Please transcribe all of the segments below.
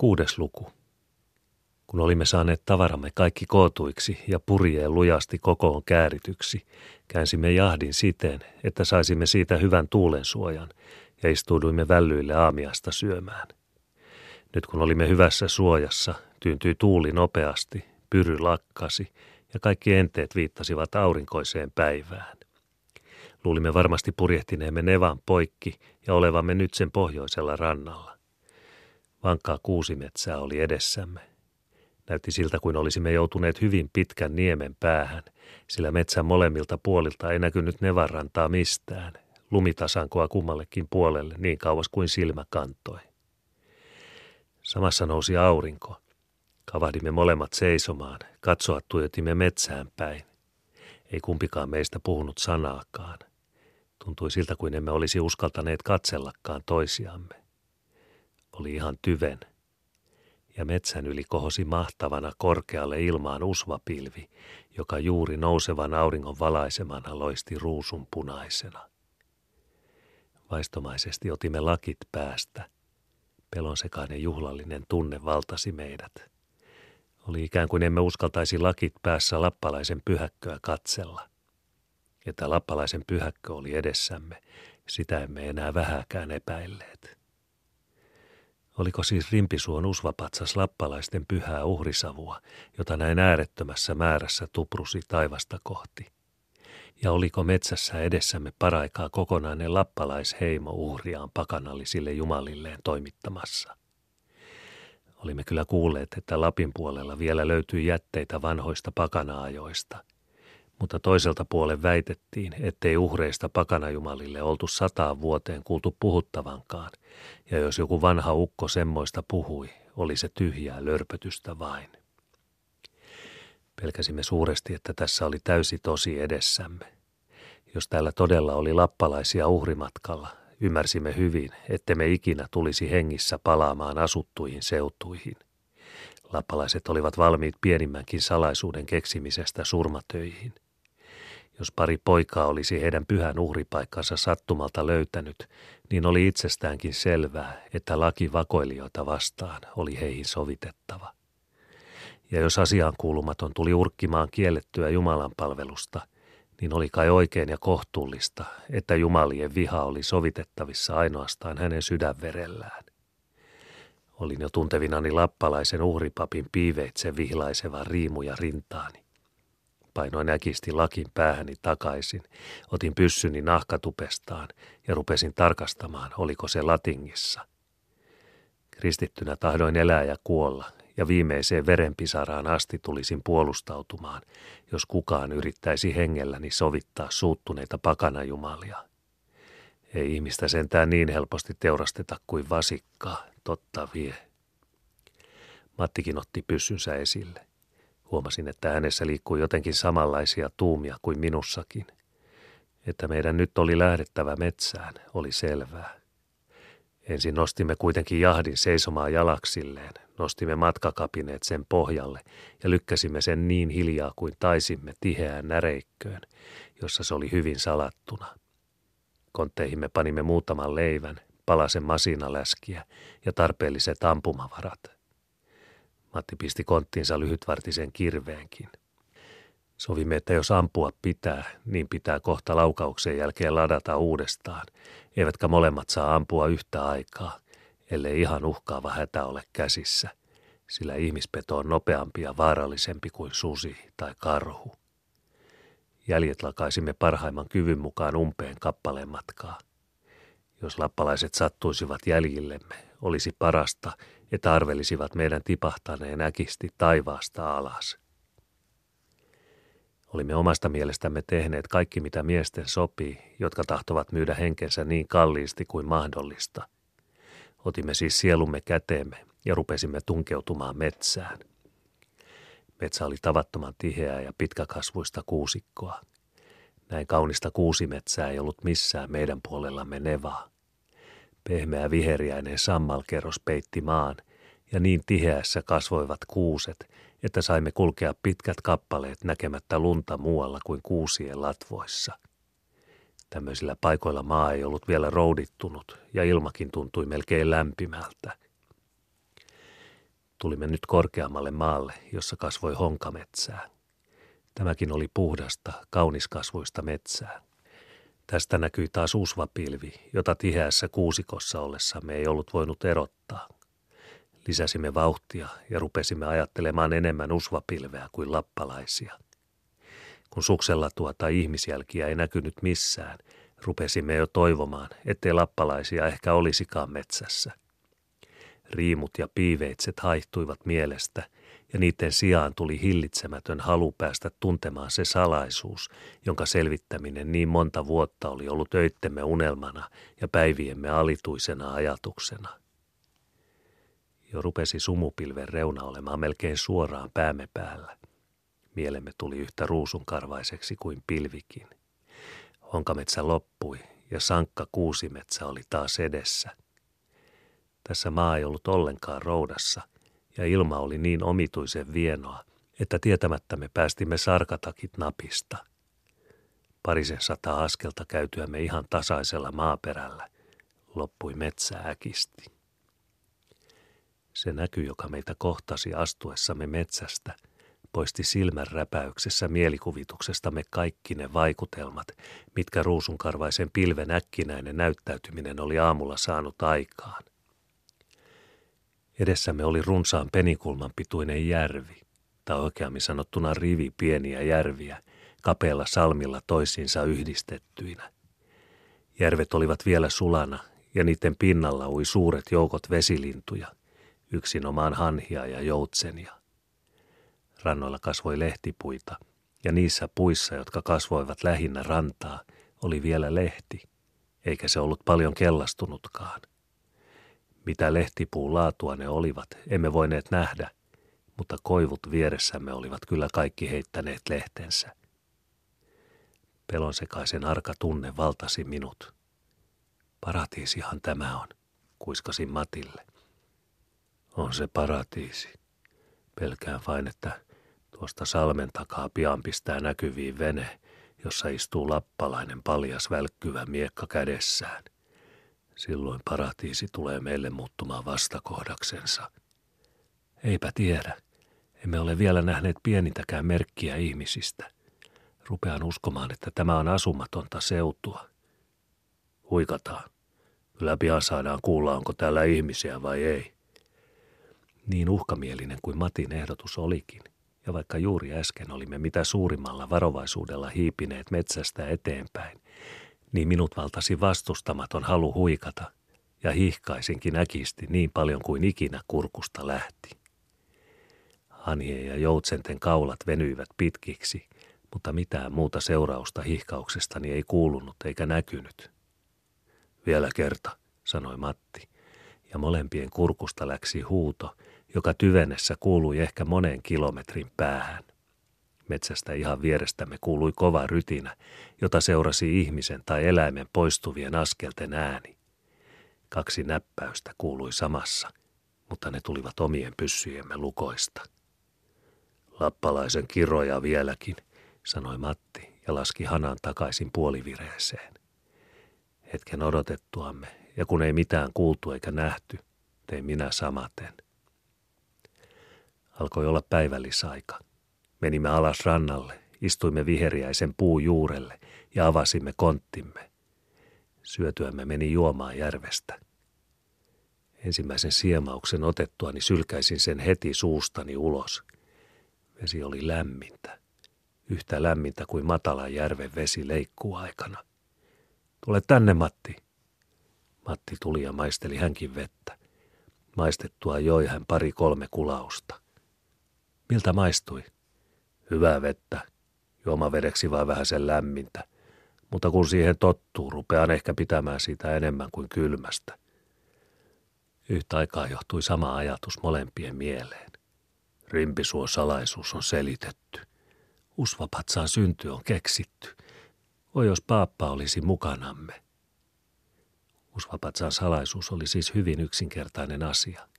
Kuudes luku. Kun olimme saaneet tavaramme kaikki kootuiksi ja purjeen lujasti kokoon käärityksi, käänsimme jahdin siten, että saisimme siitä hyvän tuulen suojan ja istuuduimme vällyille aamiasta syömään. Nyt kun olimme hyvässä suojassa, tyyntyi tuuli nopeasti, pyry lakkasi ja kaikki enteet viittasivat aurinkoiseen päivään. Luulimme varmasti purjehtineemme Nevan poikki ja olevamme nyt sen pohjoisella rannalla. Vankkaa kuusimetsää oli edessämme. Näytti siltä kuin olisimme joutuneet hyvin pitkän niemen päähän, sillä metsän molemmilta puolilta ei näkynyt Nevarantaa mistään, lumitasankoa kummallekin puolelle niin kauas kuin silmä kantoi. Samassa nousi aurinko. Kavahdimme molemmat seisomaan, katsoa tuijotimme metsään päin. Ei kumpikaan meistä puhunut sanaakaan. Tuntui siltä kuin emme olisi uskaltaneet katsellakaan toisiamme. Oli ihan tyven. Ja metsän yli kohosi mahtavana korkealle ilmaan usvapilvi, joka juuri nousevan auringon valaisemana loisti ruusun punaisena. Vaistomaisesti otimme lakit päästä. Pelonsekainen juhlallinen tunne valtasi meidät. Oli ikään kuin emme uskaltaisi lakit päässä lappalaisen pyhäkköä katsella. Että lappalaisen pyhäkkö oli edessämme, sitä emme enää vähäkään epäilleet. Oliko siis Rimpisuon usvapatsas lappalaisten pyhää uhrisavua, jota näin äärettömässä määrässä tuprusi taivasta kohti? Ja oliko metsässä edessämme paraikaa kokonainen lappalaisheimo uhriaan pakanallisille jumalilleen toimittamassa? Olimme kyllä kuulleet, että Lapin puolella vielä löytyi jätteitä vanhoista pakanaajoista, mutta toiselta puolen väitettiin, ettei uhreista pakanajumalille oltu sataan vuoteen kuultu puhuttavankaan, ja jos joku vanha ukko semmoista puhui, oli se tyhjää lörpötystä vain. Pelkäsimme suuresti, että tässä oli täysi tosi edessämme. Jos täällä todella oli lappalaisia uhrimatkalla, ymmärsimme hyvin, että me ikinä tulisi hengissä palaamaan asuttuihin seutuihin. Lappalaiset olivat valmiit pienimmänkin salaisuuden keksimisestä surmatöihin. Jos pari poikaa olisi heidän pyhän uhripaikkansa sattumalta löytänyt, niin oli itsestäänkin selvää, että laki vakoilijoita vastaan oli heihin sovitettava. Ja jos asiaan kuulumaton tuli urkkimaan kiellettyä Jumalan palvelusta, niin oli kai oikein ja kohtuullista, että Jumalien viha oli sovitettavissa ainoastaan hänen sydänverellään. Olin jo tuntevinani lappalaisen uhripapin piiveitse vihlaisevan riimuja rintaani. Painoin äkisti lakin päähäni takaisin, otin pyssyni nahkatupestaan ja rupesin tarkastamaan, oliko se latingissa. Kristittynä tahdoin elää ja kuolla, ja viimeiseen verenpisaraan asti tulisin puolustautumaan, jos kukaan yrittäisi hengelläni sovittaa suuttuneita pakanajumalia. Ei ihmistä sentään niin helposti teurasteta kuin vasikkaa, totta vie. Mattikin otti pyssynsä esille. Huomasin, että hänessä liikkui jotenkin samanlaisia tuumia kuin minussakin. Että meidän nyt oli lähdettävä metsään, oli selvää. Ensin nostimme kuitenkin jahdin seisomaan jalaksilleen, nostimme matkakapineet sen pohjalle ja lykkäsimme sen niin hiljaa kuin taisimme tiheään näreikköön, jossa se oli hyvin salattuna. Kontteihimme panimme muutaman leivän, palasen masinaläskiä ja tarpeelliset ampumavarat – Matti pisti konttiinsa lyhytvartisen kirveenkin. Sovimme, että jos ampua pitää, niin pitää kohta laukauksen jälkeen ladata uudestaan, eivätkä molemmat saa ampua yhtä aikaa, ellei ihan uhkaava hätä ole käsissä, sillä ihmispeto on nopeampi ja vaarallisempi kuin susi tai karhu. Jäljet lakaisimme parhaimman kyvyn mukaan umpeen kappaleen matkaa. Jos lappalaiset sattuisivat jäljillemme, olisi parasta, että arvelisivat meidän tipahtaneen äkisti taivaasta alas. Olimme omasta mielestämme tehneet kaikki, mitä miesten sopii, jotka tahtovat myydä henkensä niin kalliisti kuin mahdollista. Otimme siis sielumme käteemme ja rupesimme tunkeutumaan metsään. Metsä oli tavattoman tiheää ja pitkäkasvuista kuusikkoa. Näin kaunista kuusimetsää ei ollut missään meidän puolellamme nevaa. Pehmeä viheriäinen sammalkerros peitti maan, ja niin tiheässä kasvoivat kuuset, että saimme kulkea pitkät kappaleet näkemättä lunta muualla kuin kuusien latvoissa. Tämmöisillä paikoilla maa ei ollut vielä roudittunut ja ilmakin tuntui melkein lämpimältä. Tulimme nyt korkeammalle maalle, jossa kasvoi honkametsää. Tämäkin oli puhdasta, kauniskasvuista metsää. Tästä näkyi taas usvapilvi, jota tiheässä kuusikossa ollessamme ei ollut voinut erottaa. Lisäsimme vauhtia ja rupesimme ajattelemaan enemmän usvapilveä kuin lappalaisia. Kun suksella tuota ihmisjälkiä ei näkynyt missään, rupesimme jo toivomaan, ettei lappalaisia ehkä olisikaan metsässä. Riimut ja piiveitset haihtuivat mielestä – ja niiden sijaan tuli hillitsemätön halu päästä tuntemaan se salaisuus, jonka selvittäminen niin monta vuotta oli ollut öittemme unelmana ja päiviemme alituisena ajatuksena. Jo rupesi sumupilven reuna olemaan melkein suoraan päämme päällä. Mielemme tuli yhtä ruusunkarvaiseksi kuin pilvikin. Honkametsä loppui ja sankka kuusimetsä oli taas edessä. Tässä maa ei ollut ollenkaan roudassa – ja ilma oli niin omituisen vienoa, että tietämättämme päästimme sarkatakit napista. Parisen sata askelta käytyämme ihan tasaisella maaperällä loppui metsä äkisti. Se näky, joka meitä kohtasi astuessamme metsästä, poisti silmän räpäyksessä mielikuvituksestamme kaikki ne vaikutelmat, mitkä ruusunkarvaisen pilven äkkinäinen näyttäytyminen oli aamulla saanut aikaan – Edessämme oli runsaan penikulman pituinen järvi, tai oikeammin sanottuna rivi pieniä järviä, kapealla salmilla toisiinsa yhdistettyinä. Järvet olivat vielä sulana, ja niiden pinnalla ui suuret joukot vesilintuja, yksinomaan hanhia ja joutsenia. Rannoilla kasvoi lehtipuita, ja niissä puissa, jotka kasvoivat lähinnä rantaa, oli vielä lehti, eikä se ollut paljon kellastunutkaan – mitä lehtipuun laatua ne olivat, emme voineet nähdä, mutta koivut vieressämme olivat kyllä kaikki heittäneet lehtensä. Pelonsekaisen arka tunne valtasi minut. Paratiisihan tämä on, kuiskasin Matille. On se paratiisi. Pelkään vain, että tuosta salmen takaa pian pistää näkyviin vene, jossa istuu lappalainen paljas välkkyvä miekka kädessään – Silloin paratiisi tulee meille muuttumaan vastakohdaksensa. Eipä tiedä. Emme ole vielä nähneet pienintäkään merkkiä ihmisistä. Rupean uskomaan, että tämä on asumatonta seutua. Huikataan. Kyllä pian saadaan kuulla, onko täällä ihmisiä vai ei. Niin uhkamielinen kuin Matin ehdotus olikin, ja vaikka juuri äsken olimme mitä suurimmalla varovaisuudella hiipineet metsästä eteenpäin, niin minut valtasi vastustamaton halu huikata, ja hihkaisinkin äkisti niin paljon kuin ikinä kurkusta lähti. Hanhien ja joutsenten kaulat venyivät pitkiksi, mutta mitään muuta seurausta hihkauksestani ei kuulunut eikä näkynyt. Vielä kerta, sanoi Matti, ja molempien kurkusta läksi huuto, joka tyvenessä kuului ehkä monen kilometrin päähän. Metsästä ihan vierestämme kuului kova rytinä, jota seurasi ihmisen tai eläimen poistuvien askelten ääni. Kaksi näppäystä kuului samassa, mutta ne tulivat omien pyssyjemme lukoista. Lappalaisen kiroja vieläkin, sanoi Matti ja laski hanan takaisin puolivireeseen. Hetken odotettuamme, ja kun ei mitään kuultu eikä nähty, tein minä samaten. Alkoi olla päivällisaika. Menimme alas rannalle, istuimme viheriäisen puu juurelle ja avasimme konttimme. Syötyämme meni juomaan järvestä. Ensimmäisen siemauksen otettuani sylkäisin sen heti suustani ulos. Vesi oli lämmintä. Yhtä lämmintä kuin matala järven vesi leikkuu aikana. Tule tänne, Matti. Matti tuli ja maisteli hänkin vettä. Maistettua joi hän pari kolme kulausta. Miltä maistui? Hyvää vettä, juomavedeksi vai vähän sen lämmintä, mutta kun siihen tottuu, rupean ehkä pitämään siitä enemmän kuin kylmästä. Yhtä aikaa johtui sama ajatus molempien mieleen. Rimpisuon salaisuus on selitetty. Usvapatsaan synty on keksitty. Oi jos paappa olisi mukanamme. Usvapatsaan salaisuus oli siis hyvin yksinkertainen asia –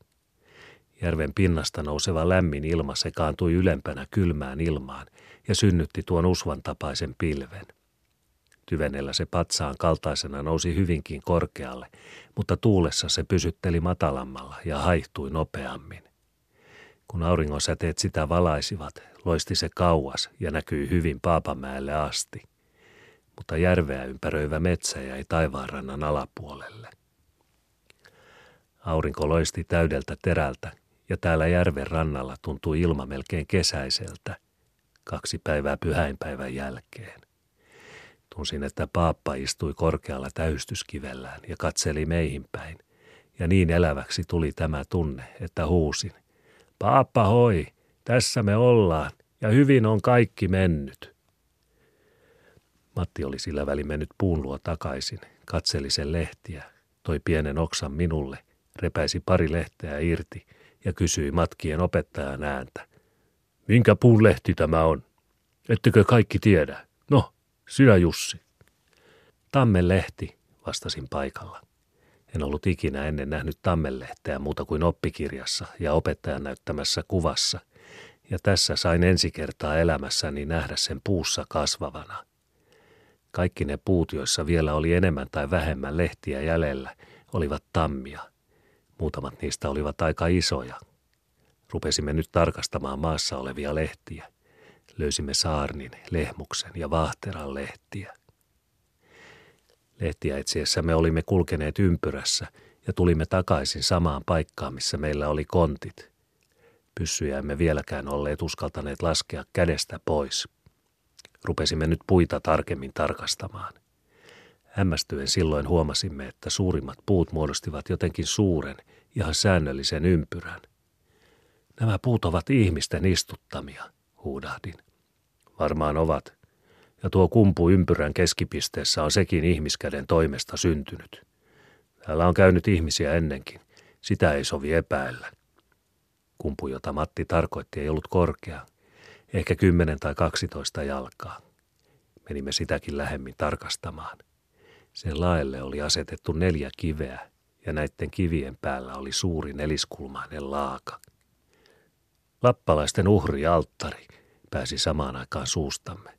Järven pinnasta nouseva lämmin ilma sekaantui ylempänä kylmään ilmaan ja synnytti tuon usvan tapaisen pilven. Tyvenellä se patsaan kaltaisena nousi hyvinkin korkealle, mutta tuulessa se pysytteli matalammalla ja haihtui nopeammin. Kun auringonsäteet sitä valaisivat, loisti se kauas ja näkyi hyvin Paapamäelle asti. Mutta järveä ympäröivä metsä jäi taivaanrannan alapuolelle. Aurinko loisti täydeltä terältä ja täällä järven rannalla tuntui ilma melkein kesäiseltä, kaksi päivää pyhäinpäivän jälkeen. Tunsin, että paappa istui korkealla täystyskivellään ja katseli meihin päin, ja niin eläväksi tuli tämä tunne, että huusin. Paappa hoi, tässä me ollaan, ja hyvin on kaikki mennyt. Matti oli sillä väli mennyt puun luo takaisin, katseli sen lehtiä, toi pienen oksan minulle, repäisi pari lehteä irti ja kysyi matkien opettajan ääntä. Minkä puun lehti tämä on? Ettekö kaikki tiedä? No, sinä Jussi. Tammenlehti, vastasin paikalla. En ollut ikinä ennen nähnyt tammenlehteä muuta kuin oppikirjassa ja opettajan näyttämässä kuvassa, ja tässä sain ensi kertaa elämässäni nähdä sen puussa kasvavana. Kaikki ne puut, joissa vielä oli enemmän tai vähemmän lehtiä jäljellä, olivat tammia. Muutamat niistä olivat aika isoja. Rupesimme nyt tarkastamaan maassa olevia lehtiä. Löysimme saarnin, lehmuksen ja vaahteran lehtiä. Lehtiä etsiessä me olimme kulkeneet ympyrässä ja tulimme takaisin samaan paikkaan, missä meillä oli kontit. Pyssyjä emme vieläkään olleet uskaltaneet laskea kädestä pois. Rupesimme nyt puita tarkemmin tarkastamaan. Hämmästyen silloin huomasimme, että suurimmat puut muodostivat jotenkin suuren, ihan säännöllisen ympyrän. Nämä puut ovat ihmisten istuttamia, huudahdin. Varmaan ovat, ja tuo kumpu ympyrän keskipisteessä on sekin ihmiskäden toimesta syntynyt. Täällä on käynyt ihmisiä ennenkin, sitä ei sovi epäillä. Kumpu, jota Matti tarkoitti, ei ollut korkea, ehkä kymmenen tai kaksitoista jalkaa. Menimme sitäkin lähemmin tarkastamaan. Sen laelle oli asetettu neljä kiveä, ja näiden kivien päällä oli suuri neliskulmainen laaka. Lappalaisten uhrialttari pääsi samaan aikaan suustamme.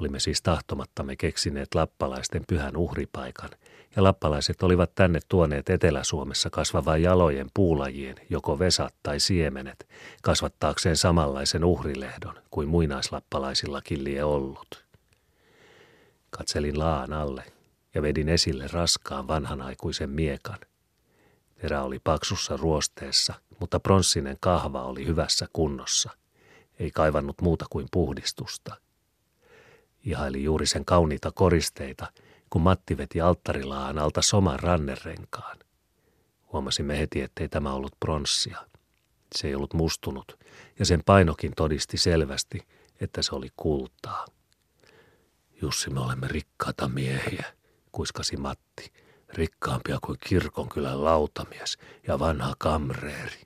Olimme siis tahtomattamme keksineet lappalaisten pyhän uhripaikan, ja lappalaiset olivat tänne tuoneet Etelä-Suomessa kasvavan jalojen puulajien, joko vesat tai siemenet, kasvattaakseen samanlaisen uhrilehdon kuin muinaislappalaisillakin lie ollut. Katselin laan alle ja vedin esille raskaan vanhanaikuisen miekan. Terä oli paksussa ruosteessa, mutta pronssinen kahva oli hyvässä kunnossa. Ei kaivannut muuta kuin puhdistusta – Ihaili juuri sen kauniita koristeita, kun Matti veti alttarilaan alta soman rannerenkaan. Huomasimme heti, ettei tämä ollut pronssia. Se ei ollut mustunut, ja sen painokin todisti selvästi, että se oli kultaa. Jussi, me olemme rikkaita miehiä, kuiskasi Matti, rikkaampia kuin kirkonkylän lautamies ja vanha kamreeri.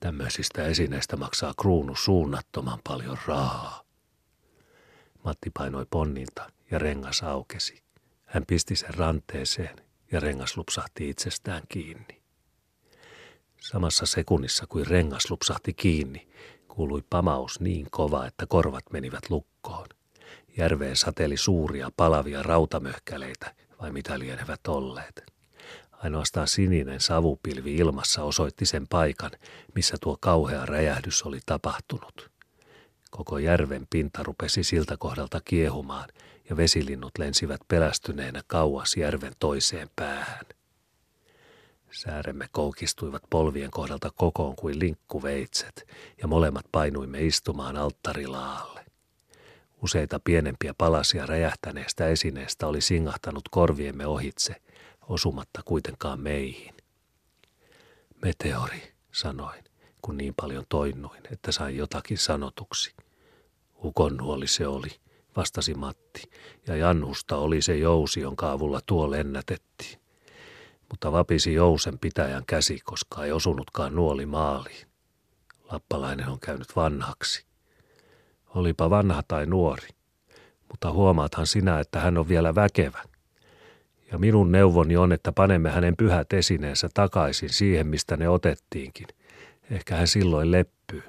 Tämmöisistä esineistä maksaa kruunu suunnattoman paljon rahaa. Matti painoi ponninta ja rengas aukesi. Hän pisti sen ranteeseen ja rengas lupsahti itsestään kiinni. Samassa sekunnissa kuin rengas lupsahti kiinni, kuului pamaus niin kova, että korvat menivät lukkoon. Järveen sateli suuria palavia rautamöhkäleitä, vai mitä lienevät olleet. Ainoastaan sininen savupilvi ilmassa osoitti sen paikan, missä tuo kauhea räjähdys oli tapahtunut. Koko järven pinta rupesi siltä kohdalta kiehumaan ja vesilinnut lensivät pelästyneenä kauas järven toiseen päähän. Sääremme koukistuivat polvien kohdalta kokoon kuin linkkuveitset ja molemmat painuimme istumaan alttarilaalle. Useita pienempiä palasia räjähtäneestä esineestä oli singahtanut korviemme ohitse, osumatta kuitenkaan meihin. Meteori, sanoin kun niin paljon toinnuin, että sain jotakin sanotuksi. Ukonnuoli se oli, vastasi Matti, ja Jannusta oli se jousi, jonka avulla tuo lennätettiin. Mutta vapisi jousen pitäjän käsi, koska ei osunutkaan nuoli maaliin. Lappalainen on käynyt vanhaksi. Olipa vanha tai nuori, mutta huomaathan sinä, että hän on vielä väkevä. Ja minun neuvoni on, että panemme hänen pyhät esineensä takaisin siihen, mistä ne otettiinkin, Ehkä hän silloin leppyy.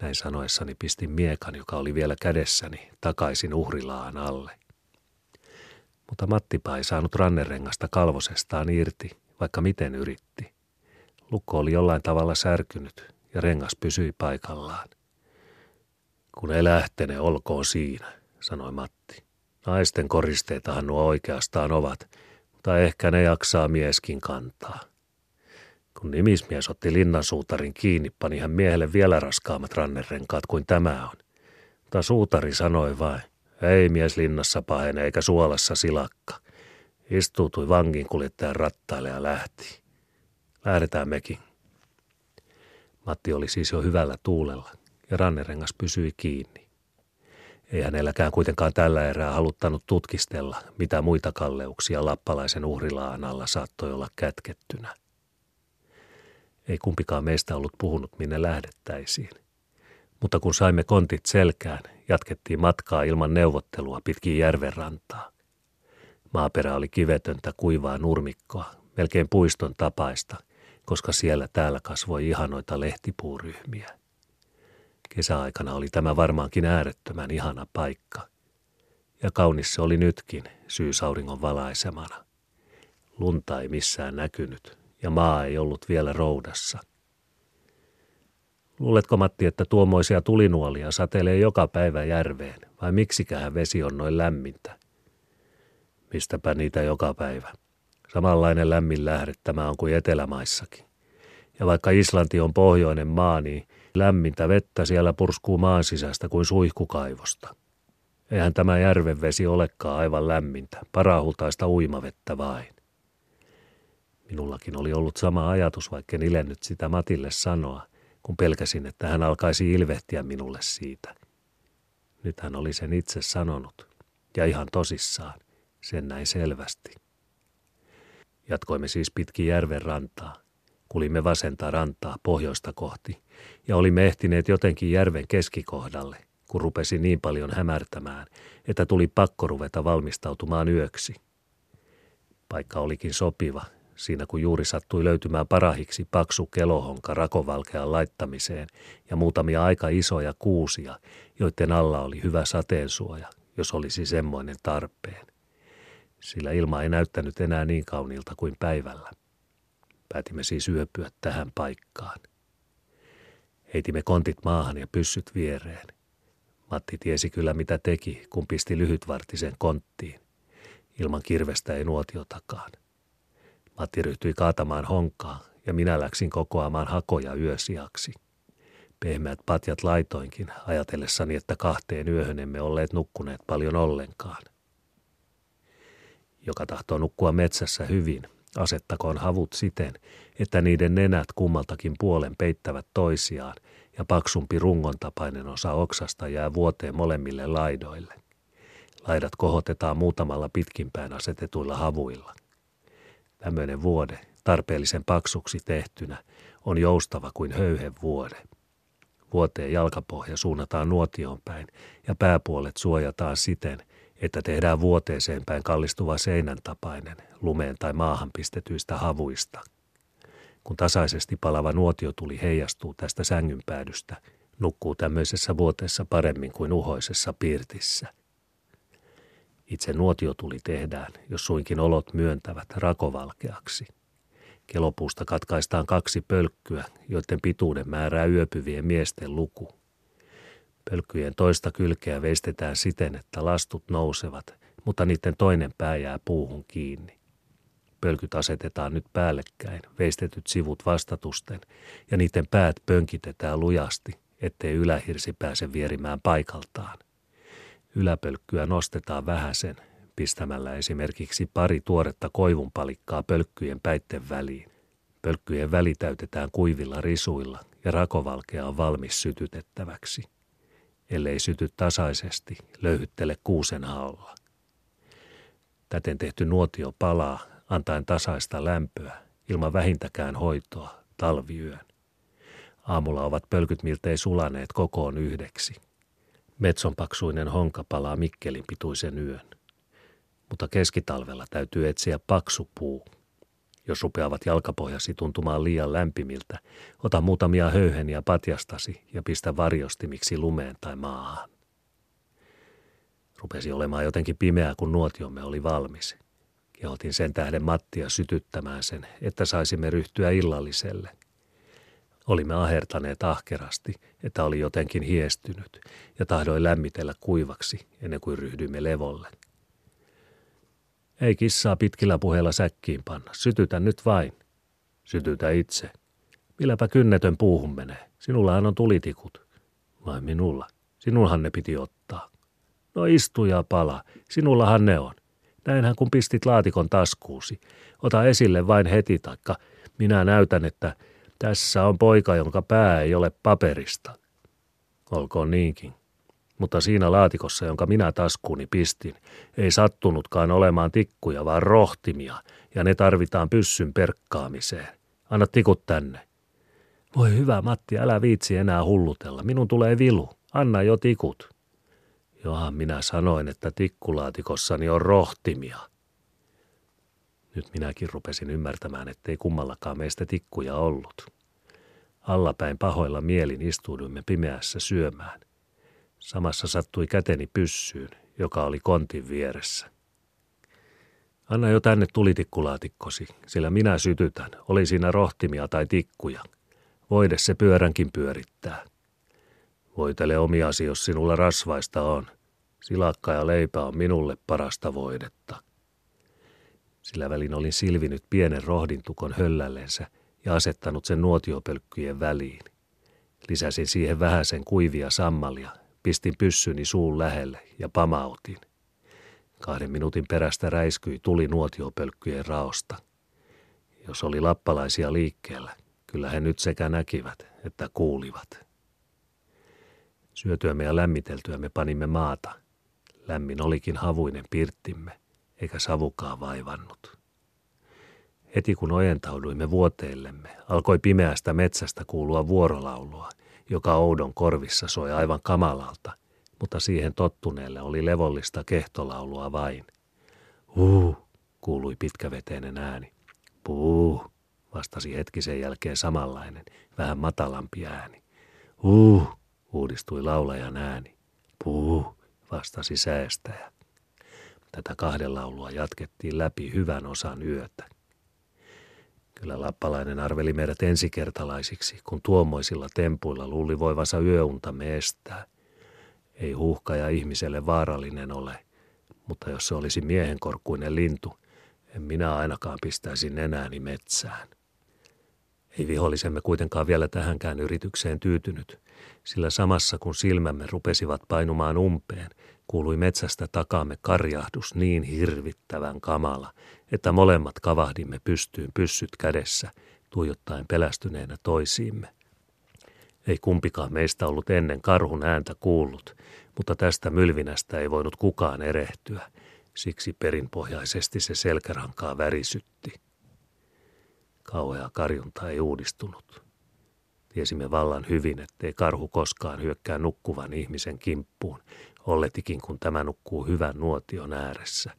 Näin sanoessani pistin miekan, joka oli vielä kädessäni, takaisin uhrilaan alle. Mutta Mattipa ei saanut rannerengasta kalvosestaan irti, vaikka miten yritti. Lukko oli jollain tavalla särkynyt, ja rengas pysyi paikallaan. Kun ei lähtene, olkoon siinä, sanoi Matti. Naisten koristeitahan nuo oikeastaan ovat, mutta ehkä ne jaksaa mieskin kantaa. Kun nimismies otti linnansuutarin kiinni, pani hän miehelle vielä raskaammat rannerenkaat kuin tämä on. Mutta suutari sanoi vain, ei mies linnassa pahene eikä suolassa silakka. Istuutui vangin kuljettajan rattaille ja lähti. Lähdetään mekin. Matti oli siis jo hyvällä tuulella ja rannerengas pysyi kiinni. Ei hänelläkään kuitenkaan tällä erää haluttanut tutkistella, mitä muita kalleuksia lappalaisen uhrilaan alla saattoi olla kätkettynä. Ei kumpikaan meistä ollut puhunut, minne lähdettäisiin. Mutta kun saimme kontit selkään, jatkettiin matkaa ilman neuvottelua pitkin järven rantaa. Maaperä oli kivetöntä kuivaa nurmikkoa, melkein puiston tapaista, koska siellä täällä kasvoi ihanoita lehtipuuryhmiä. Kesäaikana oli tämä varmaankin äärettömän ihana paikka. Ja kaunis se oli nytkin, syysauringon valaisemana. Lunta ei missään näkynyt, ja maa ei ollut vielä roudassa. Luuletko Matti, että tuommoisia tulinuolia satelee joka päivä järveen, vai miksikähän vesi on noin lämmintä? Mistäpä niitä joka päivä. Samanlainen lämmin lähde tämä on kuin Etelämaissakin. Ja vaikka Islanti on pohjoinen maa, niin lämmintä vettä siellä purskuu maan sisästä kuin suihkukaivosta. Eihän tämä järvenvesi olekaan aivan lämmintä, parahultaista uimavettä vain. Minullakin oli ollut sama ajatus, vaikka en ilennyt sitä Matille sanoa, kun pelkäsin, että hän alkaisi ilvehtiä minulle siitä. Nyt hän oli sen itse sanonut, ja ihan tosissaan, sen näin selvästi. Jatkoimme siis pitkin järven rantaa. Kulimme vasenta rantaa pohjoista kohti, ja olimme ehtineet jotenkin järven keskikohdalle, kun rupesi niin paljon hämärtämään, että tuli pakko ruveta valmistautumaan yöksi. Paikka olikin sopiva, siinä kun juuri sattui löytymään parahiksi paksu kelohonka rakovalkean laittamiseen ja muutamia aika isoja kuusia, joiden alla oli hyvä sateensuoja, jos olisi semmoinen tarpeen. Sillä ilma ei näyttänyt enää niin kauniilta kuin päivällä. Päätimme siis yöpyä tähän paikkaan. Heitimme kontit maahan ja pyssyt viereen. Matti tiesi kyllä mitä teki, kun pisti lyhytvartisen konttiin. Ilman kirvestä ei nuotiotakaan. Matti ryhtyi kaatamaan honkaa ja minä läksin kokoamaan hakoja yösiaksi. Pehmeät patjat laitoinkin, ajatellessani, että kahteen yöhön emme olleet nukkuneet paljon ollenkaan. Joka tahtoo nukkua metsässä hyvin, asettakoon havut siten, että niiden nenät kummaltakin puolen peittävät toisiaan ja paksumpi rungon tapainen osa oksasta jää vuoteen molemmille laidoille. Laidat kohotetaan muutamalla pitkimpään asetetuilla havuilla – Tämmöinen vuode, tarpeellisen paksuksi tehtynä, on joustava kuin höyhen vuode. Vuoteen jalkapohja suunnataan nuotioon päin ja pääpuolet suojataan siten, että tehdään vuoteeseen päin kallistuva seinän tapainen lumeen tai maahan pistetyistä havuista. Kun tasaisesti palava nuotiotuli heijastuu tästä sängynpäädystä, nukkuu tämmöisessä vuoteessa paremmin kuin uhoisessa pirtissä. Itse nuotiotuli tehdään, jos suinkin olot myöntävät, rakovalkeaksi. Kelopuusta katkaistaan kaksi pölkkyä, joiden pituuden määrää yöpyvien miesten luku. Pölkkyjen toista kylkeä veistetään siten, että lastut nousevat, mutta niiden toinen pää jää puuhun kiinni. Pölkyt asetetaan nyt päällekkäin, veistetyt sivut vastatusten, ja niiden päät pönkitetään lujasti, ettei ylähirsi pääse vierimään paikaltaan. Yläpölkkyä nostetaan vähäsen, pistämällä esimerkiksi pari tuoretta koivunpalikkaa pölkkyjen päitten väliin. Pölkkyjen väli täytetään kuivilla risuilla ja rakovalkea on valmis sytytettäväksi. Ellei syty tasaisesti, löyhyttele kuusen haolla. Täten tehty nuotio palaa, antaen tasaista lämpöä, ilman vähintäkään hoitoa, talviyön. Aamulla ovat pölkyt miltei sulaneet kokoon yhdeksi – Metsonpaksuinen honka palaa Mikkelin pituisen yön. Mutta keskitalvella täytyy etsiä paksu puu. Jos rupeavat jalkapohjasi tuntumaan liian lämpimiltä, ota muutamia höyheniä patjastasi ja pistä varjostimiksi lumeen tai maahan. Rupesi olemaan jotenkin pimeää, kun nuotiomme oli valmis. Kehotin sen tähden Mattia sytyttämään sen, että saisimme ryhtyä illalliselle. Olimme ahertaneet ahkerasti, että oli jotenkin hiestynyt ja tahdoin lämmitellä kuivaksi ennen kuin ryhdyimme levolle. Ei kissaa pitkillä puheilla säkkiin panna. Sytytä nyt vain. Sytytä itse. Milläpä kynnetön puuhun menee. Sinullahan on tulitikut. Vai minulla? Sinunhan ne piti ottaa. No istu ja pala. Sinullahan ne on. Näinhän kun pistit laatikon taskuusi. Ota esille vain heti, taikka minä näytän, että tässä on poika, jonka pää ei ole paperista. Olkoon niinkin. Mutta siinä laatikossa, jonka minä taskuuni pistin, ei sattunutkaan olemaan tikkuja, vaan rohtimia, ja ne tarvitaan pyssyn perkkaamiseen. Anna tikut tänne. Voi hyvä Matti, älä viitsi enää hullutella. Minun tulee vilu. Anna jo tikut. Johan minä sanoin, että tikkulaatikossani on rohtimia. Nyt minäkin rupesin ymmärtämään, ettei kummallakaan meistä tikkuja ollut. Allapäin pahoilla mielin istuuduimme pimeässä syömään. Samassa sattui käteni pyssyyn, joka oli kontin vieressä. Anna jo tänne tulitikkulaatikkosi, sillä minä sytytän, oli siinä rohtimia tai tikkuja. Voide se pyöränkin pyörittää. Voitele omiasi, jos sinulla rasvaista on. Silakka ja leipä on minulle parasta voidetta. Sillä välin olin silvinyt pienen rohdintukon höllällensä ja asettanut sen nuotiopölkkyjen väliin. Lisäsin siihen vähäsen kuivia sammalia, pistin pyssyni suun lähelle ja pamautin. Kahden minuutin perästä räiskyi tuli nuotiopölkkyjen raosta. Jos oli lappalaisia liikkeellä, kyllä he nyt sekä näkivät että kuulivat. Syötyämme ja lämmiteltyämme panimme maata. Lämmin olikin havuinen pirttimme, eikä savukaa vaivannut. Heti kun ojentauduimme vuoteillemme, alkoi pimeästä metsästä kuulua vuorolaulua, joka oudon korvissa soi aivan kamalalta, mutta siihen tottuneelle oli levollista kehtolaulua vain. Huu, kuului pitkäveteinen ääni. Puu, vastasi hetkisen jälkeen samanlainen, vähän matalampi ääni. Huu, uudistui laulajan ääni. Puu, vastasi säästäjä. Tätä kahden laulua jatkettiin läpi hyvän osan yötä. Kyllä lappalainen arveli meidät ensikertalaisiksi, kun tuommoisilla tempuilla luuli voivansa yöuntamme estää. Ei huuhka ja ihmiselle vaarallinen ole, mutta jos se olisi miehenkorkkuinen lintu, en minä ainakaan pistäisi nenääni metsään. Ei vihollisemme kuitenkaan vielä tähänkään yritykseen tyytynyt, sillä samassa kun silmämme rupesivat painumaan umpeen, kuului metsästä takaamme karjahdus niin hirvittävän kamala, että molemmat kavahdimme pystyyn pyssyt kädessä, tuijottaen pelästyneenä toisiimme. Ei kumpikaan meistä ollut ennen karhun ääntä kuullut, mutta tästä mylvinästä ei voinut kukaan erehtyä, siksi perinpohjaisesti se selkärankaa värisytti. Kauhea karjunta ei uudistunut. Tiesimme vallan hyvin, ettei karhu koskaan hyökkää nukkuvan ihmisen kimppuun, olletikin kun tämä nukkuu hyvän nuotion ääressä.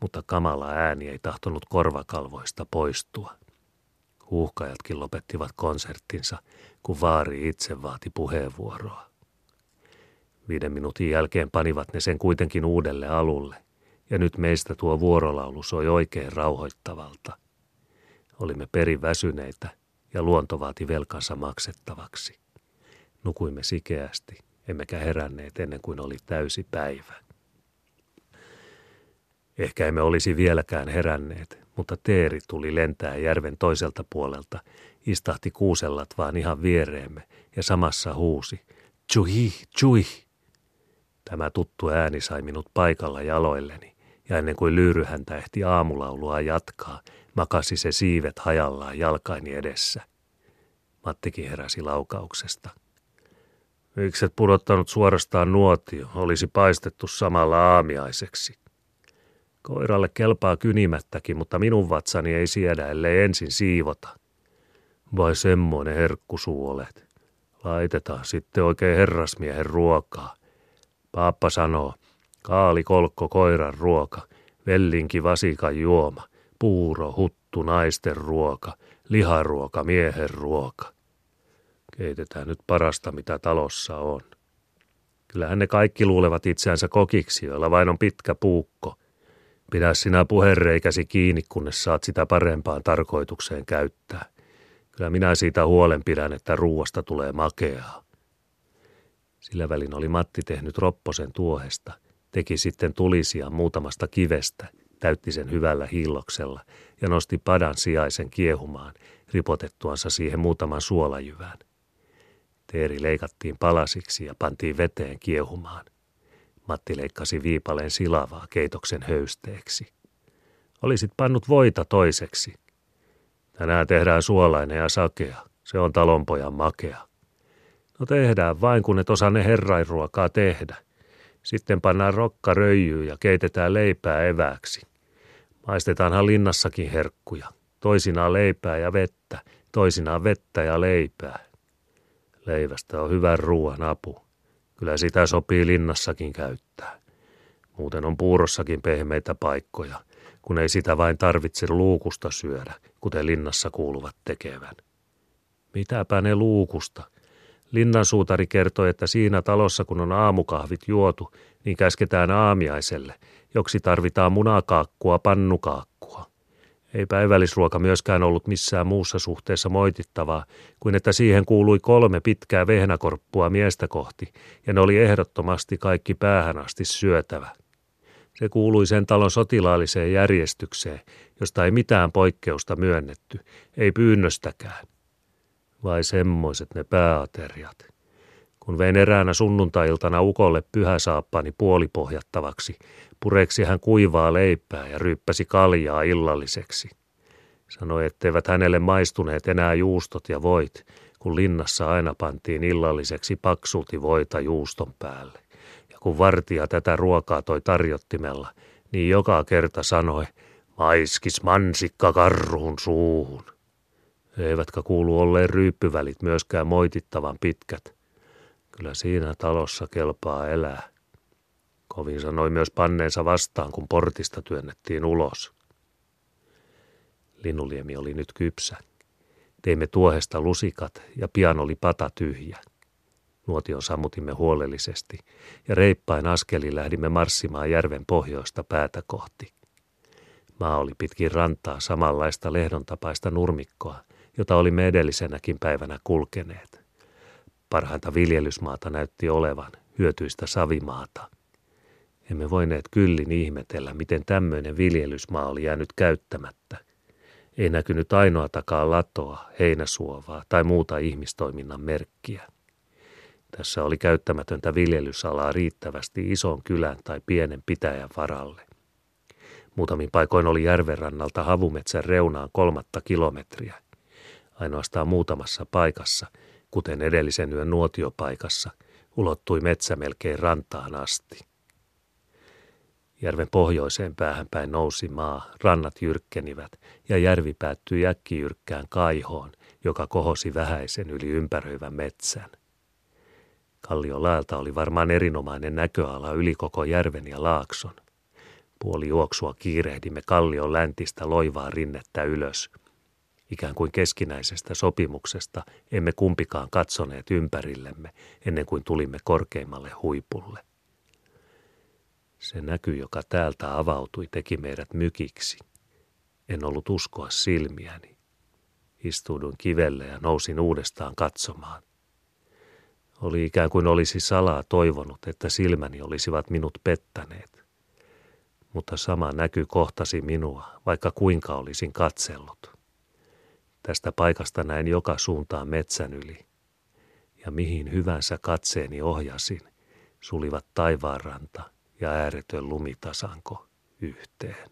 Mutta kamala ääni ei tahtonut korvakalvoista poistua. Huuhkajatkin lopettivat konserttinsa, kun vaari itse vaati puheenvuoroa. Viiden minuutin jälkeen panivat ne sen kuitenkin uudelle alulle, ja nyt meistä tuo vuorolaulu soi oikein rauhoittavalta. Olimme perin väsyneitä, ja luonto vaati velkansa maksettavaksi. Nukuimme sikeästi, emmekä heränneet ennen kuin oli täysi päivä. Ehkä emme olisi vieläkään heränneet, mutta Teeri tuli lentää järven toiselta puolelta, istahti kuusellat vaan ihan viereemme ja samassa huusi, Chui, chui! Tämä tuttu ääni sai minut paikalla jaloilleni, ja ennen kuin lyyryhäntä ehti aamulaulua jatkaa, makasi se siivet hajallaan jalkaini edessä. Mattikin heräsi laukauksesta. Mikset pudottanut suorastaan nuotio, olisi paistettu samalla aamiaiseksi. Koiralle kelpaa kynimättäkin, mutta minun vatsani ei siedä, ellei ensin siivota. Vai semmoinen herkkusuu olet. Laitetaan sitten oikein herrasmiehen ruokaa. Paappa sanoo, kaali kolkko koiran ruoka, vellinki vasikan juoma, puuro, huttu naisten ruoka, liharuoka miehen ruoka. Keitetään nyt parasta, mitä talossa on. Kyllähän ne kaikki luulevat itseänsä kokiksi, joilla vain on pitkä puukko. Pidä sinä puhereikäsi kiinni, kunnes saat sitä parempaan tarkoitukseen käyttää. Kyllä minä siitä huolen pidän, että ruuasta tulee makeaa. Sillä välin oli Matti tehnyt ropposen tuohesta, teki sitten tulisia muutamasta kivestä, täytti sen hyvällä hilloksella ja nosti padan sijaisen kiehumaan, ripotettuansa siihen muutaman suolajyvän. Teeri leikattiin palasiksi ja pantiin veteen kiehumaan. Matti leikkasi viipaleen silavaa keitoksen höysteeksi. Olisit pannut voita toiseksi. Tänään tehdään suolainen ja sakea. Se on talonpojan makea. No tehdään vain, kun et osaa ne herrainruokaa tehdä. Sitten pannaan rokka röijyyn ja keitetään leipää evääksi. Maistetaanhan linnassakin herkkuja. Toisinaan leipää ja vettä, toisinaan vettä ja leipää. Leivästä on hyvän ruoan apu. Kyllä sitä sopii linnassakin käyttää. Muuten on puurossakin pehmeitä paikkoja, kun ei sitä vain tarvitse luukusta syödä, kuten linnassa kuuluvat tekevän. Mitäpä ne luukusta? Linnan suutari kertoi, että siinä talossa kun on aamukahvit juotu, niin käsketään aamiaiselle, joksi tarvitaan munakaakkua, pannukaakkua. Ei päivällisruoka myöskään ollut missään muussa suhteessa moitittavaa, kuin että siihen kuului kolme pitkää vehnäkorppua miestä kohti, ja ne oli ehdottomasti kaikki päähän asti syötävä. Se kuului sen talon sotilaalliseen järjestykseen, josta ei mitään poikkeusta myönnetty, ei pyynnöstäkään. Vai semmoiset ne pääateriat. Kun vein eräänä sunnuntailtana ukolle pyhäsaappani puolipohjattavaksi, pureksi hän kuivaa leipää ja ryyppäsi kaljaa illalliseksi. Sanoi, etteivät hänelle maistuneet enää juustot ja voit, kun linnassa aina pantiin illalliseksi paksulti voita juuston päälle. Ja kun vartija tätä ruokaa toi tarjottimella, niin joka kerta sanoi, maiskis mansikka karruun suuhun. Eivätkä kuulu olleen ryyppyvälit myöskään moitittavan pitkät. Kyllä siinä talossa kelpaa elää. Kovin sanoi myös panneensa vastaan, kun portista työnnettiin ulos. Linnuliemi oli nyt kypsä. Teimme tuohesta lusikat ja pian oli pata tyhjä. Nuotion sammutimme huolellisesti ja reippain askeli lähdimme marssimaan järven pohjoista päätä kohti. Maa oli pitkin rantaa samanlaista lehdontapaista nurmikkoa, jota olimme edellisenäkin päivänä kulkeneet. Parhainta viljelysmaata näytti olevan, hyötyistä savimaata. Emme voineet kyllin ihmetellä, miten tämmöinen viljelysmaa oli jäänyt käyttämättä. Ei näkynyt ainoatakaan latoa, heinäsuovaa tai muuta ihmistoiminnan merkkiä. Tässä oli käyttämätöntä viljelysalaa riittävästi ison kylän tai pienen pitäjän varalle. Muutamin paikoin oli järvenrannalta havumetsän reunaan kolmatta kilometriä. Ainoastaan muutamassa paikassa, kuten edellisen yön nuotiopaikassa, ulottui metsä melkein rantaan asti. Järven pohjoiseen päähän päin nousi maa, rannat jyrkkenivät ja järvi päättyi äkkijyrkkään kaihoon, joka kohosi vähäisen yli ympäröivän metsän. Kalliolaelta oli varmaan erinomainen näköala yli koko järven ja laakson. Puoli juoksua kiirehdimme kallion läntistä loivaa rinnettä ylös. Ikään kuin keskinäisestä sopimuksesta emme kumpikaan katsoneet ympärillemme ennen kuin tulimme korkeimmalle huipulle. Se näky, joka täältä avautui, teki meidät mykiksi. En ollut uskoa silmiäni. Istuudun kivelle ja nousin uudestaan katsomaan. Oli ikään kuin olisi salaa toivonut, että silmäni olisivat minut pettäneet. Mutta sama näky kohtasi minua, vaikka kuinka olisin katsellut. Tästä paikasta näin joka suuntaan metsän yli. Ja mihin hyvänsä katseeni ohjasin, sulivat taivaanranta – ja ääretön lumitasanko yhteen.